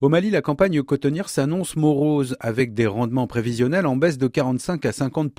Au Mali, la campagne cotonnière s'annonce morose avec des rendements prévisionnels en baisse de 45 à 50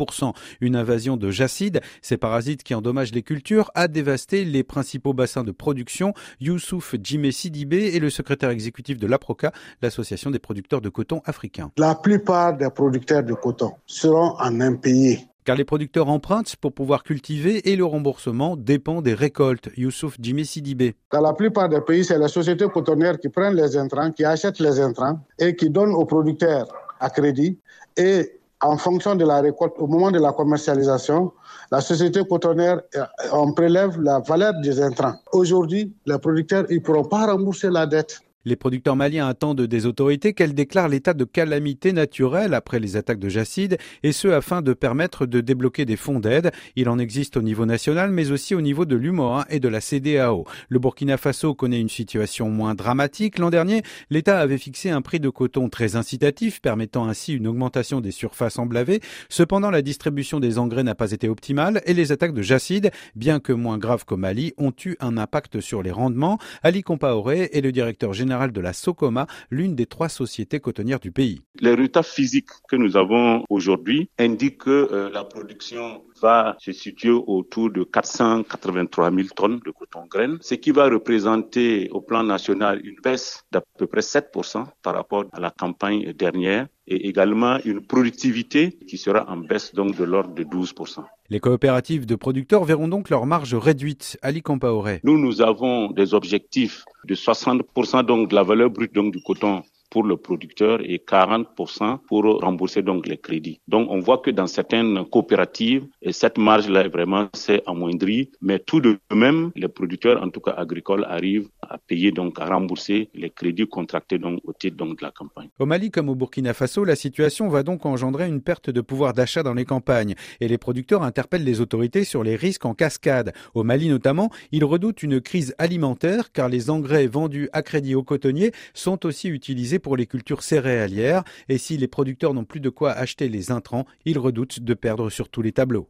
Une invasion de jacides, ces parasites qui endommagent les cultures, a dévasté les principaux bassins de production. Youssouf Djimé Sidibé est le secrétaire exécutif de l'APROCA, l'association des producteurs de coton africains. La plupart des producteurs de coton seront en impayés car les producteurs empruntent pour pouvoir cultiver et le remboursement dépend des récoltes. Youssouf Jimmy Sidibé. Dans la plupart des pays, c'est les sociétés cotonnières qui prennent les intrants, qui achètent les intrants et qui donnent aux producteurs à crédit. Et en fonction de la récolte, au moment de la commercialisation, la société cotonnière, euh, on prélève la valeur des intrants. Aujourd'hui, les producteurs ne pourront pas rembourser la dette. Les producteurs maliens attendent des autorités qu'elles déclarent l'état de calamité naturelle après les attaques de Jacide, et ce afin de permettre de débloquer des fonds d'aide. Il en existe au niveau national, mais aussi au niveau de l'UMOA et de la CDAO. Le Burkina Faso connaît une situation moins dramatique. L'an dernier, l'État avait fixé un prix de coton très incitatif, permettant ainsi une augmentation des surfaces emblavées. Cependant, la distribution des engrais n'a pas été optimale et les attaques de Jacide, bien que moins graves qu'au Mali, ont eu un impact sur les rendements. Ali Compaoré est le directeur général de la Socoma, l'une des trois sociétés cotonnières du pays. Les résultats physiques que nous avons aujourd'hui indiquent que euh, la production va se situer autour de 483 000 tonnes de coton graine, ce qui va représenter au plan national une baisse d'à peu près 7% par rapport à la campagne dernière et également une productivité qui sera en baisse donc de l'ordre de 12 Les coopératives de producteurs verront donc leur marge réduite. Ali Campaoré. Nous, nous avons des objectifs de 60 donc de la valeur brute donc du coton pour le producteur et 40% pour rembourser donc les crédits. Donc on voit que dans certaines coopératives, cette marge-là vraiment s'est amoindrie, mais tout de même, les producteurs, en tout cas agricoles, arrivent à payer donc à rembourser les crédits contractés donc au titre donc de la campagne. Au Mali comme au Burkina Faso, la situation va donc engendrer une perte de pouvoir d'achat dans les campagnes et les producteurs interpellent les autorités sur les risques en cascade. Au Mali notamment, ils redoutent une crise alimentaire car les engrais vendus à crédit aux cotonniers sont aussi utilisés pour les cultures céréalières et si les producteurs n'ont plus de quoi acheter les intrants, ils redoutent de perdre sur tous les tableaux.